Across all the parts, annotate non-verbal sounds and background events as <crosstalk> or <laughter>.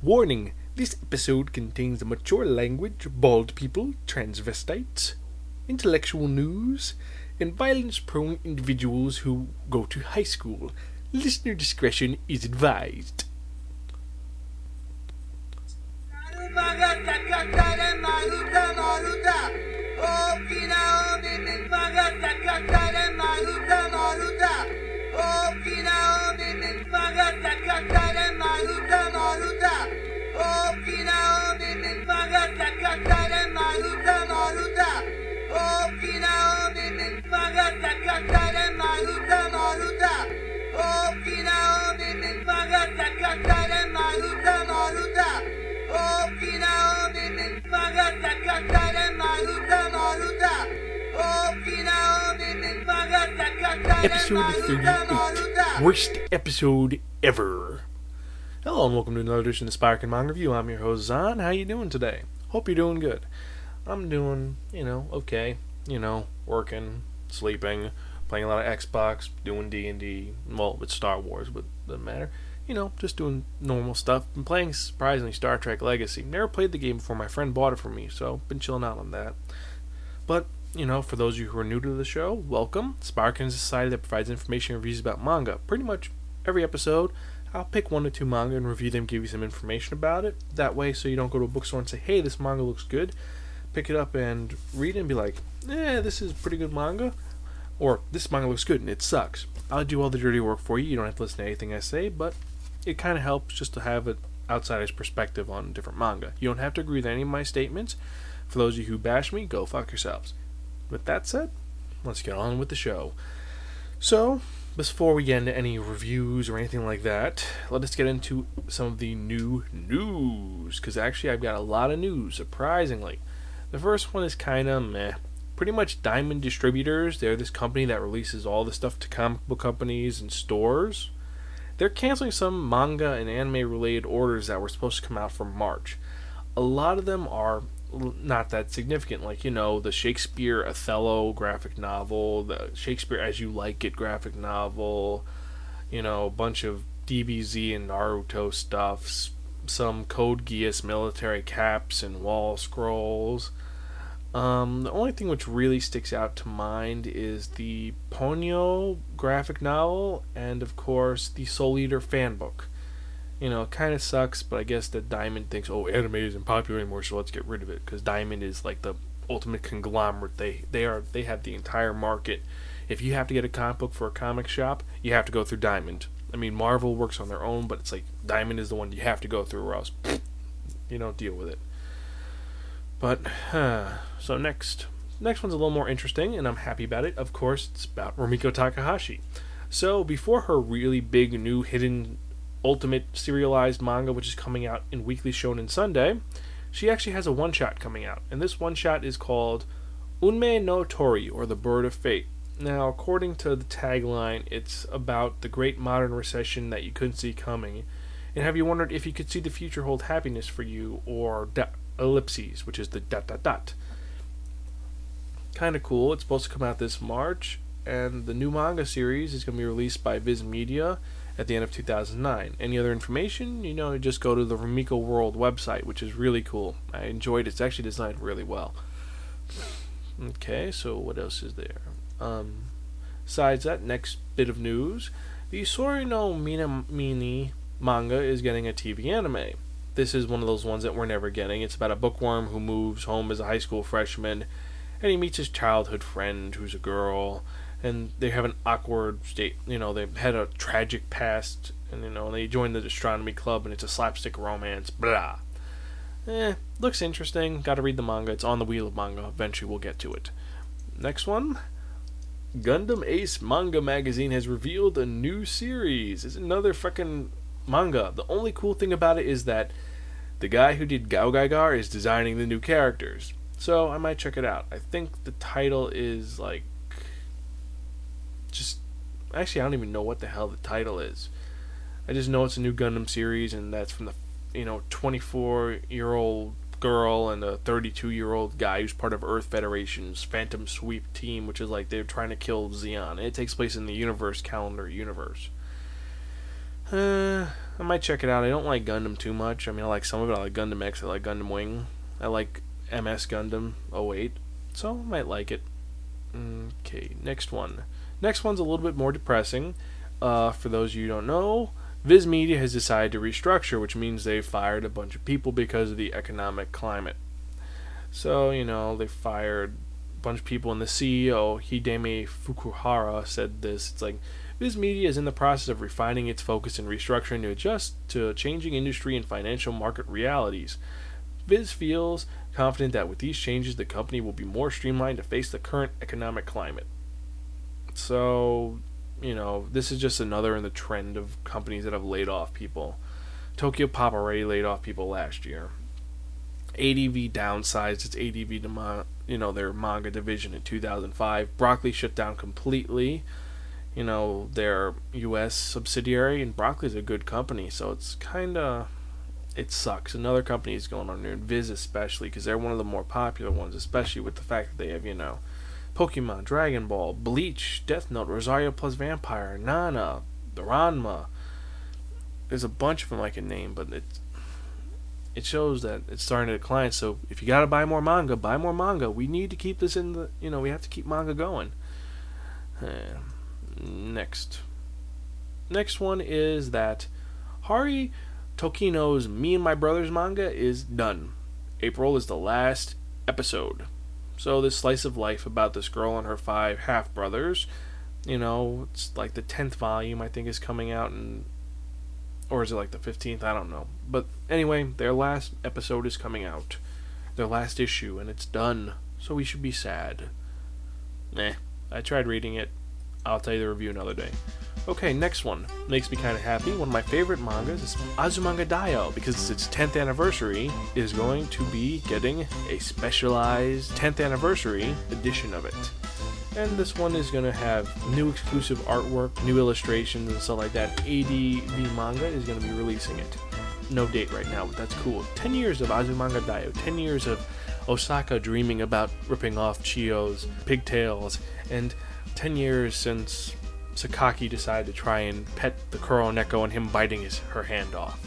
Warning this episode contains mature language, bald people, transvestites, intellectual news, and violence prone individuals who go to high school. Listener discretion is advised. Episode 38 Worst episode ever. Hello and welcome to another edition of Spiraken Manga Review. I'm your host Zan. How you doing today? Hope you're doing good. I'm doing, you know, okay. You know, working, sleeping, playing a lot of Xbox, doing D and D. Well, it's Star Wars, but doesn't matter. You know, just doing normal stuff. Been playing surprisingly Star Trek Legacy. Never played the game before. My friend bought it for me, so been chilling out on that. But you know, for those of you who are new to the show, welcome. Spiraken is a society that provides information and reviews about manga. Pretty much every episode, I'll pick one or two manga and review them, give you some information about it. That way, so you don't go to a bookstore and say, hey, this manga looks good. Pick it up and read it and be like, eh, this is pretty good manga. Or, this manga looks good and it sucks. I'll do all the dirty work for you. You don't have to listen to anything I say, but it kind of helps just to have an outsider's perspective on different manga. You don't have to agree with any of my statements. For those of you who bash me, go fuck yourselves. With that said, let's get on with the show. So, before we get into any reviews or anything like that, let us get into some of the new news. Because actually, I've got a lot of news, surprisingly. The first one is kind of meh. Pretty much Diamond Distributors, they're this company that releases all the stuff to comic book companies and stores. They're canceling some manga and anime related orders that were supposed to come out for March. A lot of them are not that significant, like, you know, the Shakespeare Othello graphic novel, the Shakespeare As You Like It graphic novel, you know, a bunch of DBZ and Naruto stuff, some Code Geass military caps and wall scrolls. Um, the only thing which really sticks out to mind is the Ponyo graphic novel, and of course the Soul Eater fan book. You know, it kind of sucks, but I guess that Diamond thinks, oh, anime isn't popular anymore, so let's get rid of it. Because Diamond is like the ultimate conglomerate. They they are they have the entire market. If you have to get a comic book for a comic shop, you have to go through Diamond. I mean, Marvel works on their own, but it's like Diamond is the one you have to go through, or else <sniffs> you don't deal with it. But uh, <sighs> so next, next one's a little more interesting, and I'm happy about it. Of course, it's about Rumiko Takahashi. So before her really big new hidden ultimate serialized manga, which is coming out in Weekly Shonen Sunday, she actually has a one shot coming out, and this one shot is called Unmei no Tori, or the Bird of Fate. Now, according to the tagline, it's about the great modern recession that you couldn't see coming. And have you wondered if you could see the future hold happiness for you, or da- ellipses, which is the dot dot dot? Kind of cool. It's supposed to come out this March, and the new manga series is going to be released by Viz Media at the end of 2009. Any other information, you know, just go to the Rumiko World website, which is really cool. I enjoyed it. It's actually designed really well. Okay, so what else is there? Um, besides that, next bit of news the Sora no Manimani manga is getting a TV anime. This is one of those ones that we're never getting. It's about a bookworm who moves home as a high school freshman, and he meets his childhood friend who's a girl, and they have an awkward state. You know, they've had a tragic past, and you know they join the astronomy club, and it's a slapstick romance. Blah. Eh, looks interesting. Got to read the manga. It's on the wheel of manga. Eventually, we'll get to it. Next one. Gundam Ace Manga Magazine has revealed a new series. It's another fucking manga. The only cool thing about it is that the guy who did Gao Gaigar is designing the new characters. So I might check it out. I think the title is like just actually I don't even know what the hell the title is. I just know it's a new Gundam series and that's from the you know 24 year old girl and a 32 year old guy who's part of Earth Federation's Phantom Sweep team, which is like they're trying to kill. And it takes place in the universe calendar universe. Uh, I might check it out. I don't like Gundam too much. I mean, I like some of it. I like Gundam X. I like Gundam Wing. I like MS Gundam 08. So I might like it. Okay, next one. Next one's a little bit more depressing. Uh, for those of you who don't know, Viz Media has decided to restructure, which means they've fired a bunch of people because of the economic climate. So, you know, they fired a bunch of people, and the CEO, Hidemi Fukuhara, said this. It's like, Viz Media is in the process of refining its focus and restructuring to adjust to changing industry and financial market realities. Viz feels confident that with these changes, the company will be more streamlined to face the current economic climate. So, you know, this is just another in the trend of companies that have laid off people. Tokyo Pop already laid off people last year. ADV downsized its ADV to you know their manga division in 2005. Broccoli shut down completely. You know their U.S. subsidiary, and Broccoli's a good company, so it's kind of it sucks. Another company is going under, and Viz especially, because they're one of the more popular ones, especially with the fact that they have you know Pokemon, Dragon Ball, Bleach, Death Note, Rosario plus Vampire, Nana, Ranma. There's a bunch of them I can name, but it it shows that it's starting to decline. So if you got to buy more manga, buy more manga. We need to keep this in the you know we have to keep manga going. Uh, next, next one is that Hari Tokeino's Me and My Brothers manga is done. April is the last episode. So this slice of life about this girl and her five half brothers, you know, it's like the tenth volume I think is coming out and or is it like the fifteenth? I don't know. But anyway, their last episode is coming out. Their last issue and it's done. So we should be sad. Nah. I tried reading it. I'll tell you the review another day. Okay, next one. Makes me kind of happy. One of my favorite mangas is Azumanga Daioh because it's its 10th anniversary is going to be getting a specialized 10th anniversary edition of it. And this one is going to have new exclusive artwork, new illustrations, and stuff like that. ADV Manga is going to be releasing it. No date right now, but that's cool. 10 years of Azumanga Daioh, 10 years of Osaka dreaming about ripping off Chiyo's pigtails, and 10 years since Sakaki decided to try and pet the Kuroneko and him biting his, her hand off.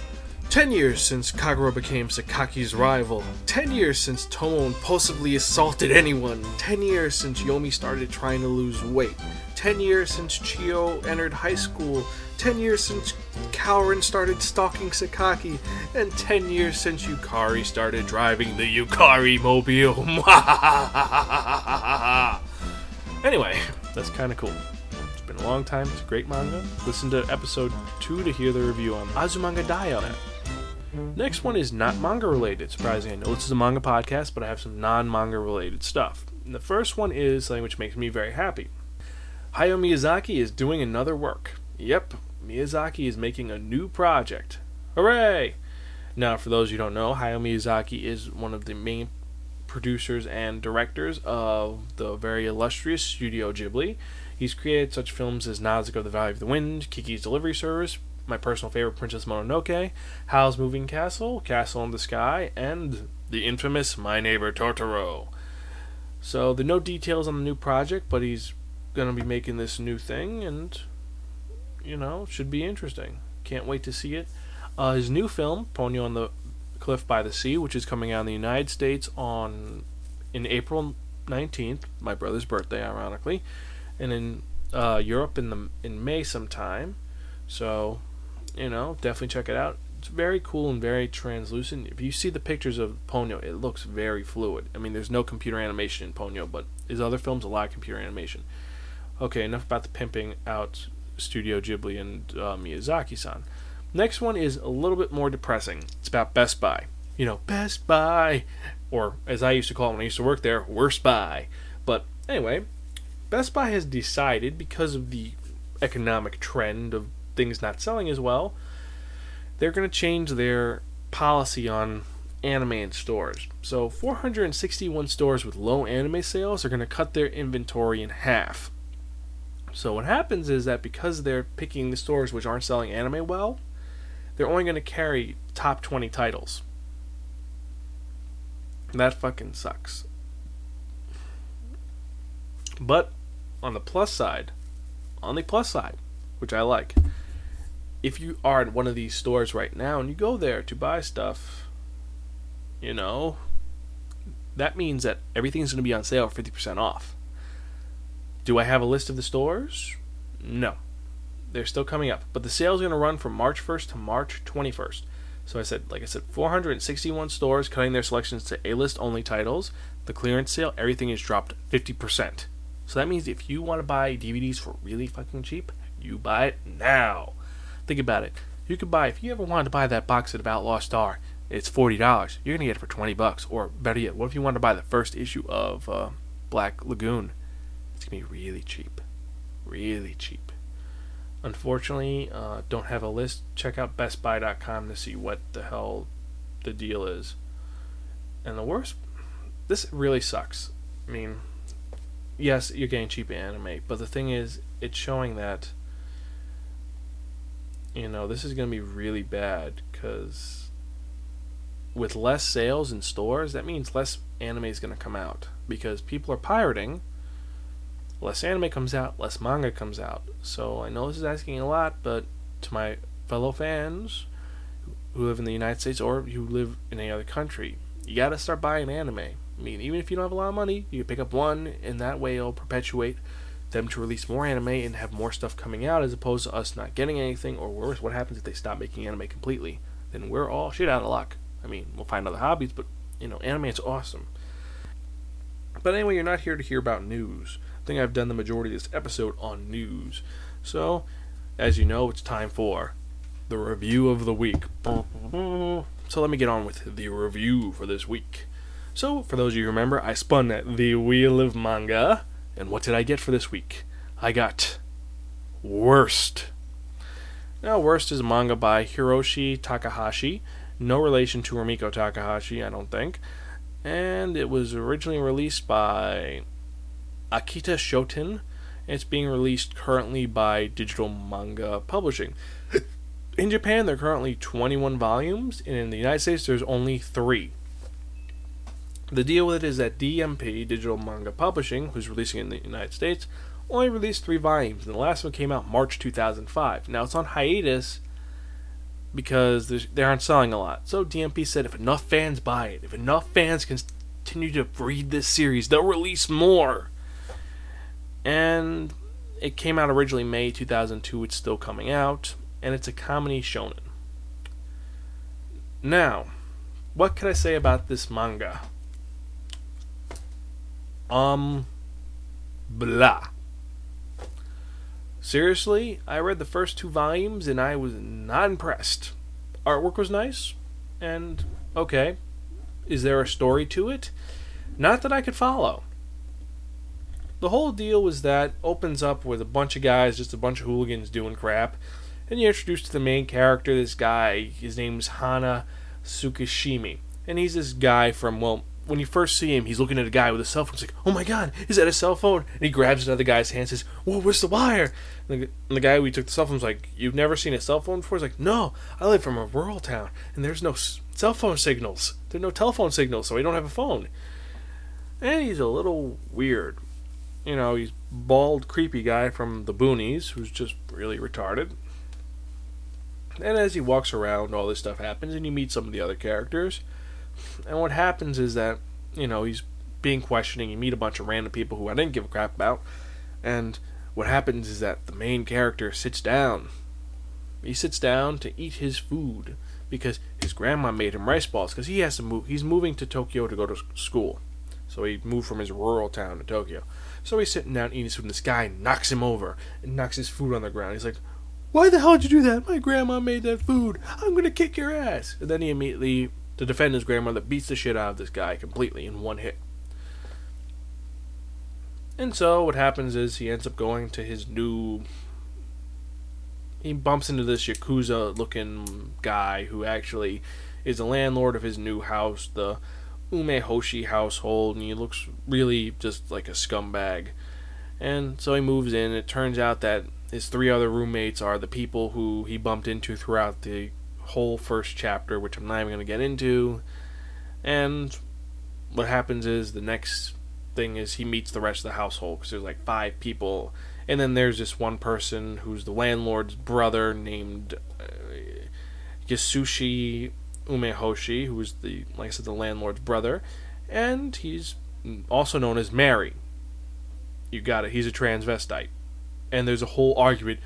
Ten years since Kagura became Sakaki's rival. Ten years since Tomo impulsively assaulted anyone. Ten years since Yomi started trying to lose weight. Ten years since Chiyo entered high school. Ten years since Kaorin started stalking Sakaki. And ten years since Yukari started driving the Yukari mobile. <laughs> anyway, <laughs> that's kind of cool long time. It's a great manga. Listen to episode 2 to hear the review on Azumanga Daioh. Next one is not manga related. Surprising, I know this is a manga podcast, but I have some non manga related stuff. And the first one is something which makes me very happy. Hayao Miyazaki is doing another work. Yep, Miyazaki is making a new project. Hooray! Now, for those you don't know, Hayao Miyazaki is one of the main producers and directors of the very illustrious Studio Ghibli. He's created such films as Nausicaa of the Valley of the Wind, Kiki's Delivery Service, my personal favorite Princess Mononoke, Howl's Moving Castle, Castle in the Sky, and the infamous My Neighbor Totoro. So there are no details on the new project, but he's going to be making this new thing, and you know, should be interesting. Can't wait to see it. Uh, his new film, Ponyo on the Cliff by the Sea, which is coming out in the United States on in April 19th, my brother's birthday, ironically and in uh, Europe in the in May sometime. So, you know, definitely check it out. It's very cool and very translucent. If you see the pictures of Ponyo, it looks very fluid. I mean, there's no computer animation in Ponyo, but his other films a lot of computer animation. Okay, enough about the pimping out Studio Ghibli and uh, Miyazaki-san. Next one is a little bit more depressing. It's about Best Buy. You know, Best Buy, or as I used to call it when I used to work there, Worst Buy. But anyway, Best Buy has decided, because of the economic trend of things not selling as well, they're going to change their policy on anime stores. So 461 stores with low anime sales are going to cut their inventory in half. So what happens is that because they're picking the stores which aren't selling anime well, they're only going to carry top 20 titles. That fucking sucks. But on the plus side, on the plus side, which I like, if you are at one of these stores right now and you go there to buy stuff, you know, that means that everything's going to be on sale 50% off. Do I have a list of the stores? No. They're still coming up. But the sale is going to run from March 1st to March 21st. So I said, like I said, 461 stores cutting their selections to A-list only titles. The clearance sale, everything is dropped 50%. So that means if you want to buy DVDs for really fucking cheap, you buy it now. Think about it. You could buy if you ever wanted to buy that box set of Outlaw Star, it's forty dollars. You're gonna get it for twenty bucks. Or better yet, what if you wanted to buy the first issue of uh, Black Lagoon? It's gonna be really cheap, really cheap. Unfortunately, uh, don't have a list. Check out BestBuy.com to see what the hell the deal is. And the worst, this really sucks. I mean, yes, you're getting cheap anime, but the thing is, it's showing that you know this is going to be really bad because with less sales in stores, that means less anime is going to come out because people are pirating. Less anime comes out, less manga comes out. So I know this is asking a lot, but to my fellow fans who live in the United States or who live in any other country, you got to start buying anime. I mean, even if you don't have a lot of money, you can pick up one, and that way it'll perpetuate them to release more anime and have more stuff coming out as opposed to us not getting anything, or worse, what happens if they stop making anime completely? Then we're all shit out of luck. I mean, we'll find other hobbies, but, you know, anime is awesome. But anyway, you're not here to hear about news. I think I've done the majority of this episode on news. So, as you know, it's time for the review of the week. So let me get on with the review for this week. So, for those of you who remember, I spun the Wheel of Manga. And what did I get for this week? I got Worst. Now, Worst is a manga by Hiroshi Takahashi. No relation to Rumiko Takahashi, I don't think. And it was originally released by Akita Shoten. It's being released currently by Digital Manga Publishing. In Japan, there are currently 21 volumes, and in the United States, there's only three. The deal with it is that DMP, Digital Manga Publishing, who's releasing it in the United States, only released three volumes, and the last one came out March 2005. Now it's on hiatus because they aren't selling a lot. So DMP said if enough fans buy it, if enough fans continue to read this series, they'll release more. And it came out originally May 2002. It's still coming out, and it's a comedy shonen. Now, what can I say about this manga? Um, blah. Seriously, I read the first two volumes and I was not impressed. Artwork was nice, and okay. Is there a story to it? Not that I could follow. The whole deal was that opens up with a bunch of guys, just a bunch of hooligans doing crap, and you're introduced to the main character, this guy. His name's Hana Tsukishima, and he's this guy from well, when you first see him, he's looking at a guy with a cell phone. He's like, "Oh my god, is that a cell phone?" And he grabs another guy's hand, and says, "Whoa, where's the wire?" And the, and the guy we took the cell phone's like, "You've never seen a cell phone before?" He's like, "No, I live from a rural town, and there's no cell phone signals. There's no telephone signals, so I don't have a phone." And he's a little weird. You know, he's bald, creepy guy from the boonies who's just really retarded. And as he walks around, all this stuff happens, and you meet some of the other characters. And what happens is that, you know, he's being questioning. You meet a bunch of random people who I didn't give a crap about. And what happens is that the main character sits down. He sits down to eat his food because his grandma made him rice balls because he has to move. He's moving to Tokyo to go to school. So he moved from his rural town to Tokyo. So he's sitting down eating his food, and this guy knocks him over and knocks his food on the ground. He's like, Why the hell did you do that? My grandma made that food. I'm going to kick your ass. And then he immediately to defend his grandmother, beats the shit out of this guy completely in one hit. And so what happens is he ends up going to his new. He bumps into this yakuza looking guy who actually is the landlord of his new house, the Umehoshi household, and he looks really just like a scumbag. And so he moves in. It turns out that his three other roommates are the people who he bumped into throughout the whole first chapter, which I'm not even going to get into. And what happens is the next thing is he meets the rest of the household because there's like five people, And then there's this one person who's the landlord's brother named uh, Yasushi Umehoshi, who's the like I said the landlord's brother, and he's also known as Mary. You got it. He's a transvestite, and there's a whole argument.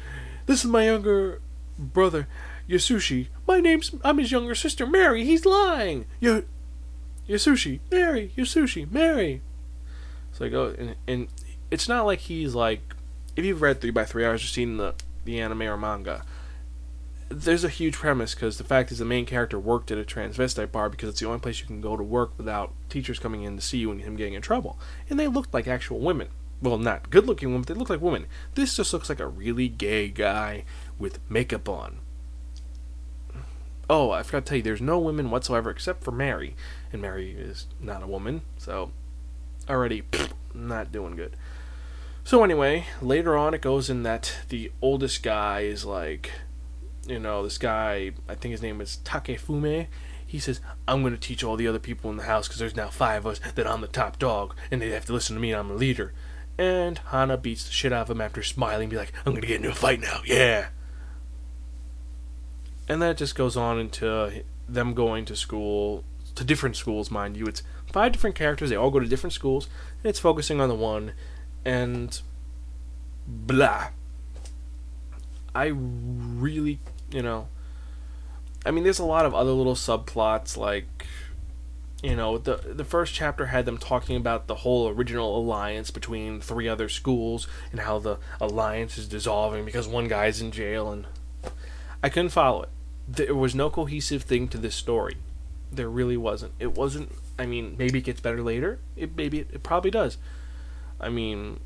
This is my younger brother, Yasushi. My name's I'm his younger sister, Mary. He's lying. You, Yasushi, Mary, Yasushi, Mary. It's like oh, and, and it's not like he's like if you've read three by three eyes or seen the the anime or manga there's a huge premise because the fact is the main character worked at a transvestite bar because it's the only place you can go to work without teachers coming in to see you and him getting in trouble. And they looked like actual women. Well, not good looking women, but they looked like women. This just looks like a really gay guy with makeup on. Oh, I forgot to tell you, there's no women whatsoever except for Mary. And Mary is not a woman, so already pfft, not doing good. So, anyway, later on it goes in that the oldest guy is like you know, this guy, I think his name is Takefume. He says, I'm going to teach all the other people in the house because there's now five of us that I'm the top dog and they have to listen to me and I'm the leader. And Hana beats the shit out of him after smiling and be like, I'm going to get into a fight now, yeah. And that just goes on into them going to school, to different schools, mind you. It's five different characters, they all go to different schools, and it's focusing on the one, and blah. I really you know. I mean, there's a lot of other little subplots, like, you know, the the first chapter had them talking about the whole original alliance between three other schools and how the alliance is dissolving because one guy's in jail, and I couldn't follow it. There was no cohesive thing to this story. There really wasn't. It wasn't. I mean, maybe it gets better later. It maybe it, it probably does. I mean,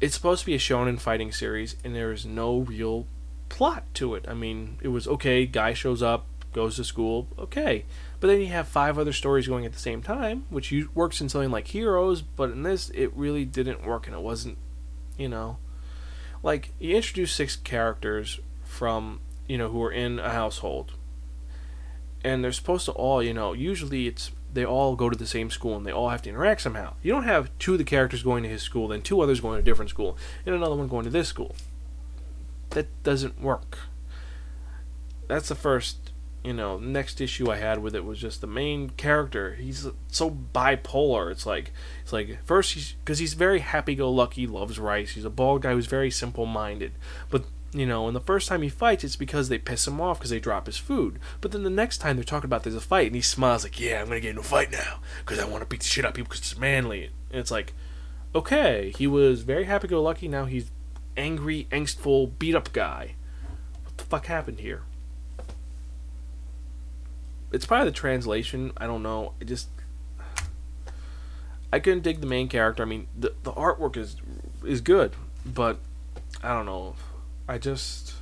it's supposed to be a shonen fighting series, and there is no real plot to it. I mean, it was okay, guy shows up, goes to school, okay. But then you have five other stories going at the same time, which works in something like Heroes, but in this, it really didn't work and it wasn't, you know. Like, you introduce six characters from, you know, who are in a household. And they're supposed to all, you know, usually it's they all go to the same school and they all have to interact somehow. You don't have two of the characters going to his school, then two others going to a different school, and another one going to this school that doesn't work. That's the first, you know, next issue I had with it was just the main character. He's so bipolar. It's like it's like first he's because he's very happy-go-lucky, loves rice. He's a bald guy who's very simple-minded, but you know, and the first time he fights, it's because they piss him off because they drop his food. But then the next time they're talking about there's a fight, and he smiles like, "Yeah, I'm gonna get into a fight now because I want to beat the shit out of people because it's manly." And it's like, okay, he was very happy-go-lucky. Now he's angry, angstful, beat up guy. What the fuck happened here? It's probably the translation. I don't know. I just. I couldn't dig the main character. I mean, the the artwork is is good, but I don't know. I just.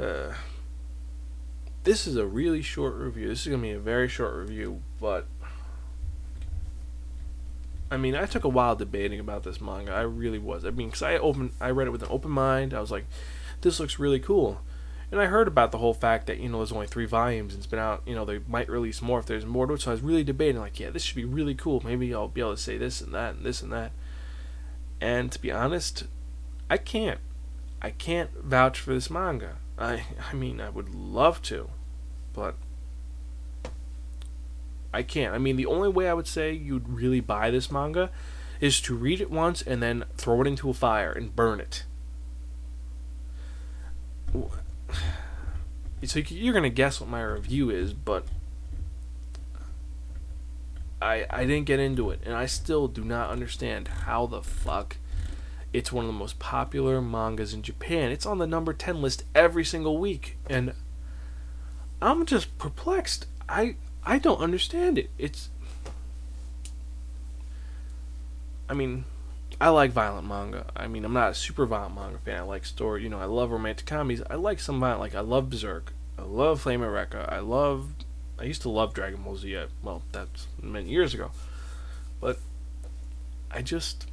Uh, this is a really short review. This is gonna be a very short review, but I mean, I took a while debating about this manga. I really was. I mean, because I opened, I read it with an open mind. I was like, this looks really cool. And I heard about the whole fact that you know there's only three volumes and it's been out. You know they might release more if there's more to it. So I was really debating, like, yeah, this should be really cool. Maybe I'll be able to say this and that and this and that. And to be honest, I can't. I can't vouch for this manga. I I mean, I would love to, but I can't. I mean, the only way I would say you'd really buy this manga is to read it once and then throw it into a fire and burn it. <sighs> So you're gonna guess what my review is, but I I didn't get into it, and I still do not understand how the fuck it's one of the most popular mangas in Japan. It's on the number ten list every single week, and I'm just perplexed. I I don't understand it. It's. I mean, I like violent manga. I mean, I'm not a super violent manga fan. I like story. You know, I love romantic comedies. I like some violent. Like I love Berserk. I love Flame Recca. I love. I used to love Dragon Ball Z. Uh, well, that's many years ago, but I just.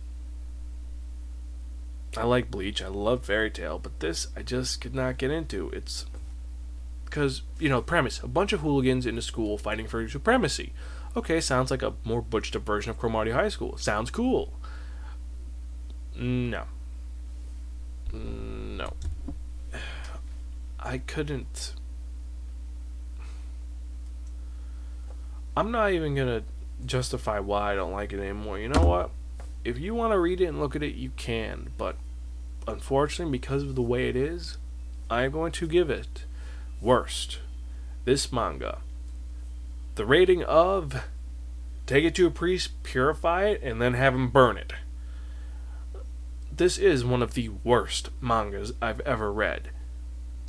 I like Bleach. I love Fairy Tail, but this I just could not get into. It's because you know premise: a bunch of hooligans in a school fighting for supremacy. Okay, sounds like a more butched up version of Cromartie High School. Sounds cool. No. No. I couldn't. I'm not even gonna justify why I don't like it anymore. You know what? If you want to read it and look at it, you can. But unfortunately, because of the way it is, I'm going to give it worst. This manga. The rating of take it to a priest, purify it, and then have him burn it. This is one of the worst mangas I've ever read.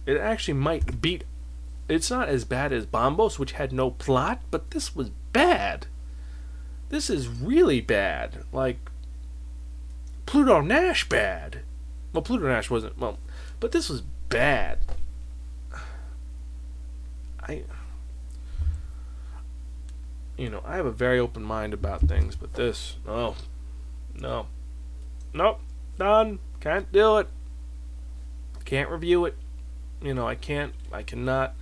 It actually might beat. It's not as bad as Bombos, which had no plot, but this was bad. This is really bad. Like, Pluto Nash bad. Well, Pluto Nash wasn't. Well, but this was bad. I. You know, I have a very open mind about things, but this, no. No. Nope. Done. Can't do it. Can't review it. You know, I can't. I cannot.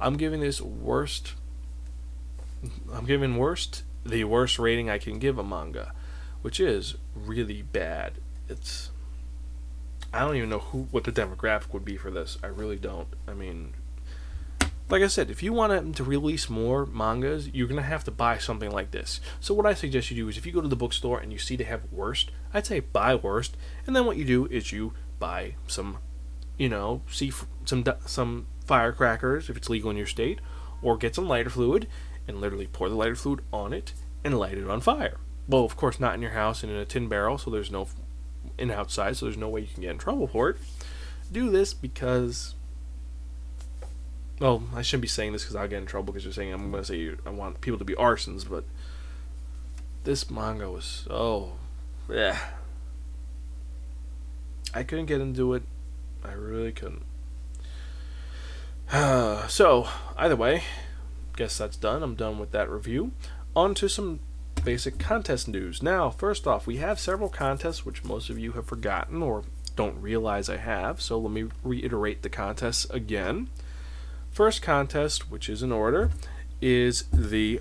I'm giving this worst. I'm giving worst the worst rating I can give a manga, which is really bad. It's. I don't even know who what the demographic would be for this. I really don't. I mean, like I said, if you want to release more mangas, you're gonna have to buy something like this. So what I suggest you do is, if you go to the bookstore and you see they have worst, I'd say buy worst, and then what you do is you buy some, you know, see some some firecrackers if it's legal in your state, or get some lighter fluid and literally pour the lighter fluid on it and light it on fire. Well, of course, not in your house and in a tin barrel, so there's no in outside, so there's no way you can get in trouble for it. Do this because well, I shouldn't be saying this because I'll get in trouble because you're saying I'm going to say I want people to be arsons, but this manga was so, yeah. I couldn't get into it. I really couldn't. <sighs> so, either way, guess that's done. I'm done with that review. On to some basic contest news. Now, first off, we have several contests which most of you have forgotten or don't realize I have, so let me reiterate the contests again. First contest, which is in order, is the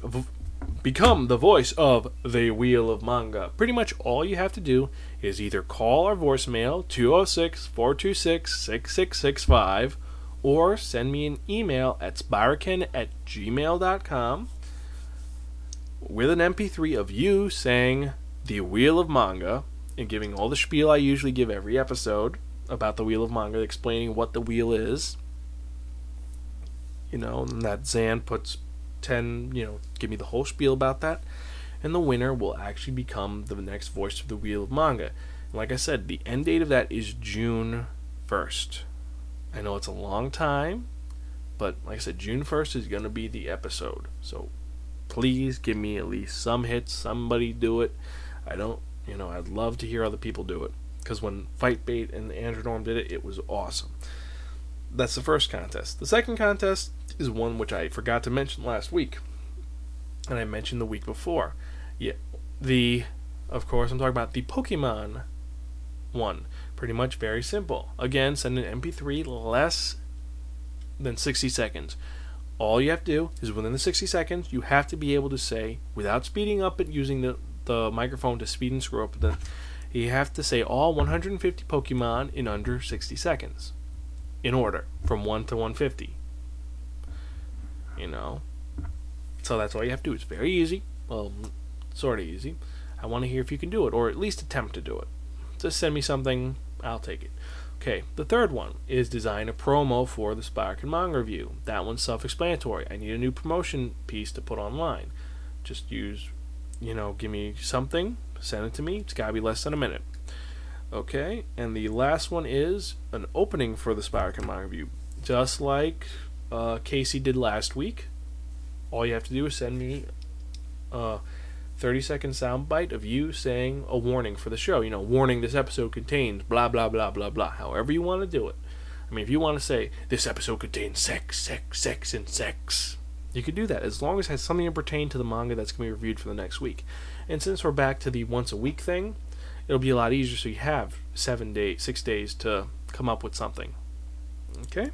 become the voice of the Wheel of Manga. Pretty much all you have to do is either call our voicemail 206 426 6665 or send me an email at spiraken at gmail.com with an MP3 of you saying the Wheel of Manga and giving all the spiel I usually give every episode about the Wheel of Manga, explaining what the wheel is. You know, and that Zan puts 10, you know, give me the whole spiel about that. And the winner will actually become the next voice of the Wheel of Manga. And like I said, the end date of that is June 1st. I know it's a long time, but like I said, June 1st is going to be the episode. So please give me at least some hits. Somebody do it. I don't, you know, I'd love to hear other people do it. Because when Fight Bait and Andrew Norm did it, it was awesome. That's the first contest. The second contest is one which I forgot to mention last week. And I mentioned the week before. Yeah, the, of course, I'm talking about the Pokemon one. Pretty much very simple. Again, send an MP3 less than 60 seconds. All you have to do is within the 60 seconds, you have to be able to say, without speeding up and using the, the microphone to speed and screw up, the, you have to say all 150 Pokemon in under 60 seconds. In order, from 1 to 150. You know? So that's all you have to do. It's very easy. Well, sort of easy. I want to hear if you can do it, or at least attempt to do it. Just send me something, I'll take it. Okay, the third one is design a promo for the Spiraken Manga review. That one's self explanatory. I need a new promotion piece to put online. Just use, you know, give me something, send it to me. It's gotta be less than a minute. Okay, and the last one is an opening for the and Manga review. Just like uh, Casey did last week. All you have to do is send me a 30 second soundbite of you saying a warning for the show. You know, warning this episode contains blah, blah, blah, blah, blah. However you want to do it. I mean, if you want to say this episode contains sex, sex, sex, and sex, you can do that as long as it has something to pertain to the manga that's going to be reviewed for the next week. And since we're back to the once a week thing, it'll be a lot easier so you have seven days, six days to come up with something. Okay?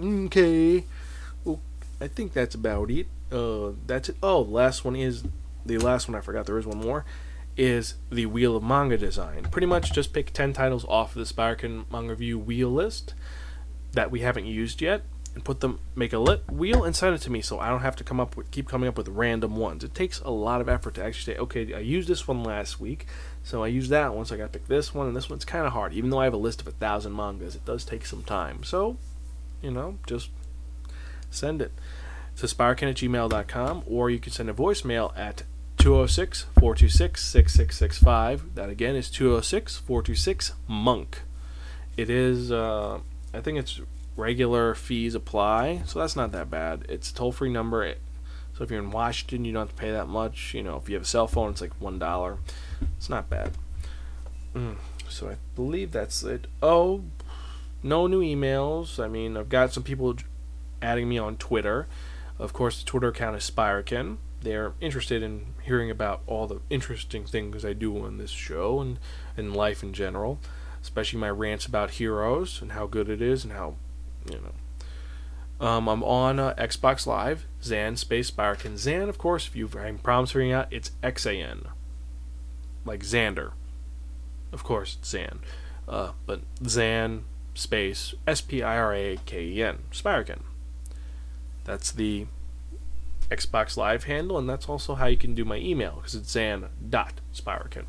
Okay. Well, I think that's about it. Uh, that's it. Oh, last one is the last one I forgot. There is one more. is the Wheel of Manga design. Pretty much just pick 10 titles off of the Spiraken Manga Review wheel list that we haven't used yet and put them make a lit wheel and send it to me so I don't have to come up with keep coming up with random ones. It takes a lot of effort to actually say, okay, I used this one last week, so I used that one, so I gotta pick this one and this one's kinda hard. Even though I have a list of a thousand mangas, it does take some time. So, you know, just send it to spiraken at gmail.com or you can send a voicemail at 206 426 6665. That again is 206 426 Monk. It is, uh, I think it's regular fees apply, so that's not that bad. It's a toll free number. So if you're in Washington, you don't have to pay that much. You know, if you have a cell phone, it's like $1. It's not bad. Mm, so I believe that's it. Oh, no new emails. I mean, I've got some people adding me on Twitter. Of course, the Twitter account is Spiraken. They're interested in hearing about all the interesting things I do on this show and in life in general, especially my rants about heroes and how good it is and how, you know. Um, I'm on uh, Xbox Live, Zan Space Spiraken. Zan, of course, if you've having problems figuring out, it's X A N, like Xander. Of course, it's Zan, uh, but Zan Space S P I R A K E N Spiraken. That's the Xbox Live handle, and that's also how you can do my email because it's zan.spiraken.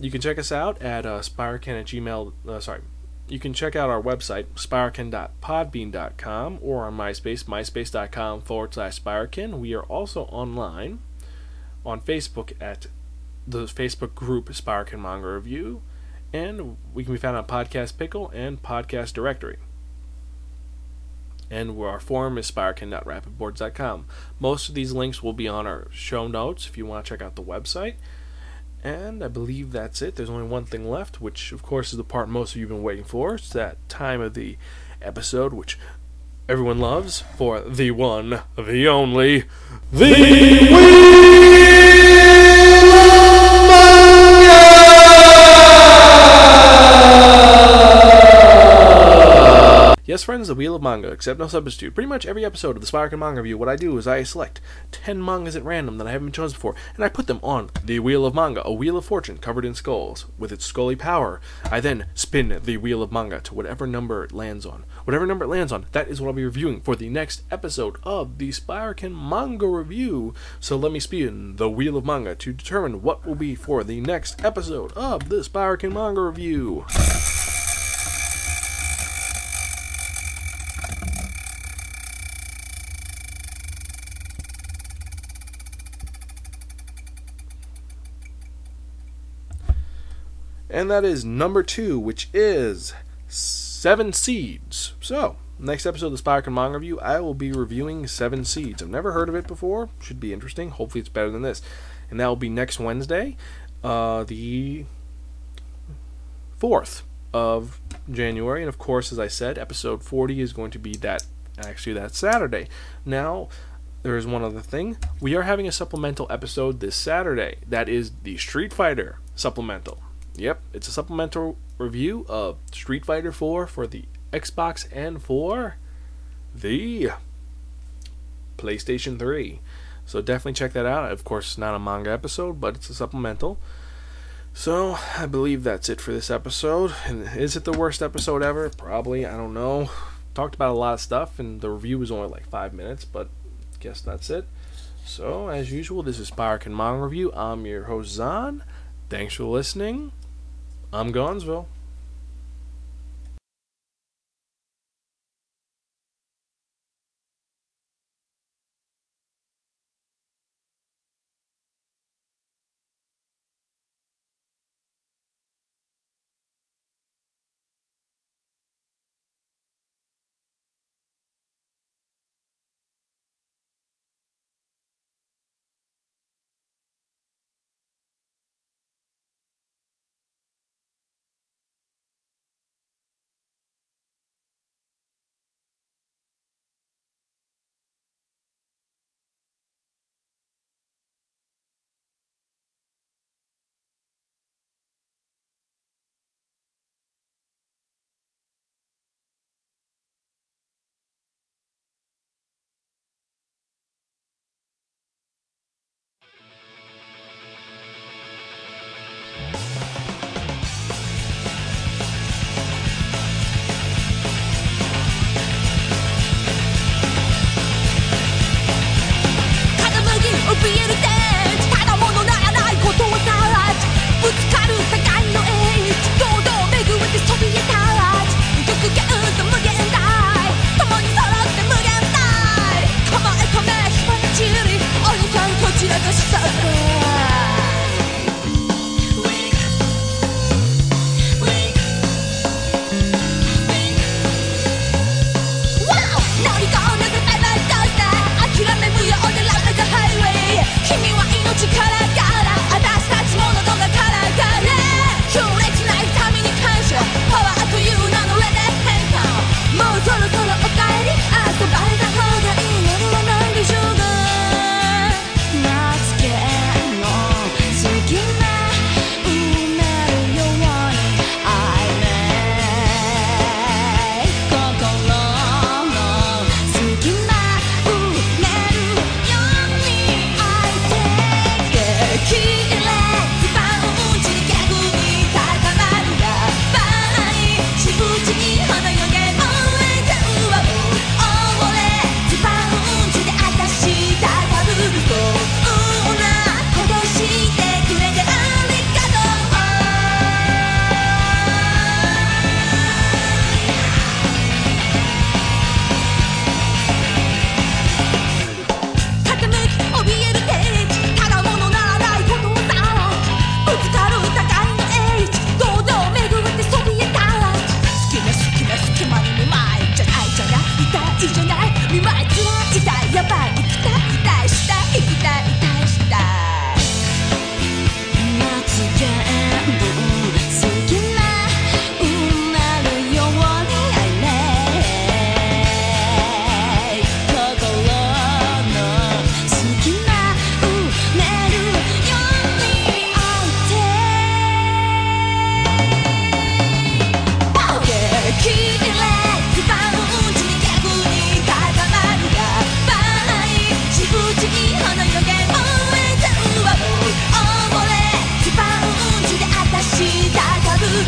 you can check us out at uh, at gmail. Uh, sorry, you can check out our website spiraken.podbean.com, or on MySpace myspace.com forward slash spiraken. We are also online on Facebook at the Facebook group Spiraken Manga Review, and we can be found on Podcast Pickle and Podcast Directory and our forum is spiraken.rapidboards.com. Most of these links will be on our show notes if you want to check out the website. And I believe that's it. There's only one thing left, which, of course, is the part most of you have been waiting for. It's that time of the episode which everyone loves for the one, the only, Yes, friends, the Wheel of Manga, except no substitute. Pretty much every episode of the Spiraken Manga Review, what I do is I select 10 mangas at random that I haven't chosen before, and I put them on the Wheel of Manga, a Wheel of Fortune covered in skulls, with its scully power. I then spin the Wheel of Manga to whatever number it lands on. Whatever number it lands on, that is what I'll be reviewing for the next episode of the Spiraken Manga Review. So let me spin the Wheel of Manga to determine what will be for the next episode of the Spiraken Manga Review. And that is number two, which is Seven Seeds. So, next episode of the Spiraken Manga Review, I will be reviewing Seven Seeds. I've never heard of it before. Should be interesting. Hopefully, it's better than this. And that will be next Wednesday, uh, the 4th of January. And of course, as I said, episode 40 is going to be that actually that Saturday. Now, there is one other thing. We are having a supplemental episode this Saturday. That is the Street Fighter supplemental. Yep, it's a supplemental review of Street Fighter 4 for the Xbox and for the PlayStation 3. So definitely check that out. Of course, it's not a manga episode, but it's a supplemental. So I believe that's it for this episode. And is it the worst episode ever? Probably. I don't know. Talked about a lot of stuff, and the review was only like five minutes, but guess that's it. So as usual, this is Spiraken Manga Review. I'm your host Zan. Thanks for listening. I'm Gonzville.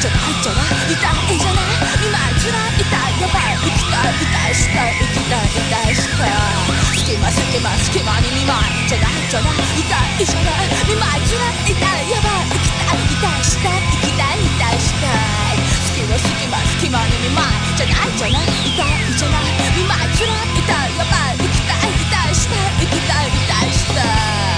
ちゃ入っちゃた痛いじゃない今一番痛いやばい行きたい痛いしたい行きたい痛いしたい隙間隙間隙間に見舞いじゃないじゃない痛いじゃない今一番痛いやばい行きたい痛いしたい行きたい痛いしたい隙間隙間隙間に見舞いじゃないじゃない痛いじゃない今一番痛いやばい行きたい痛いしたい行きたい痛いしたい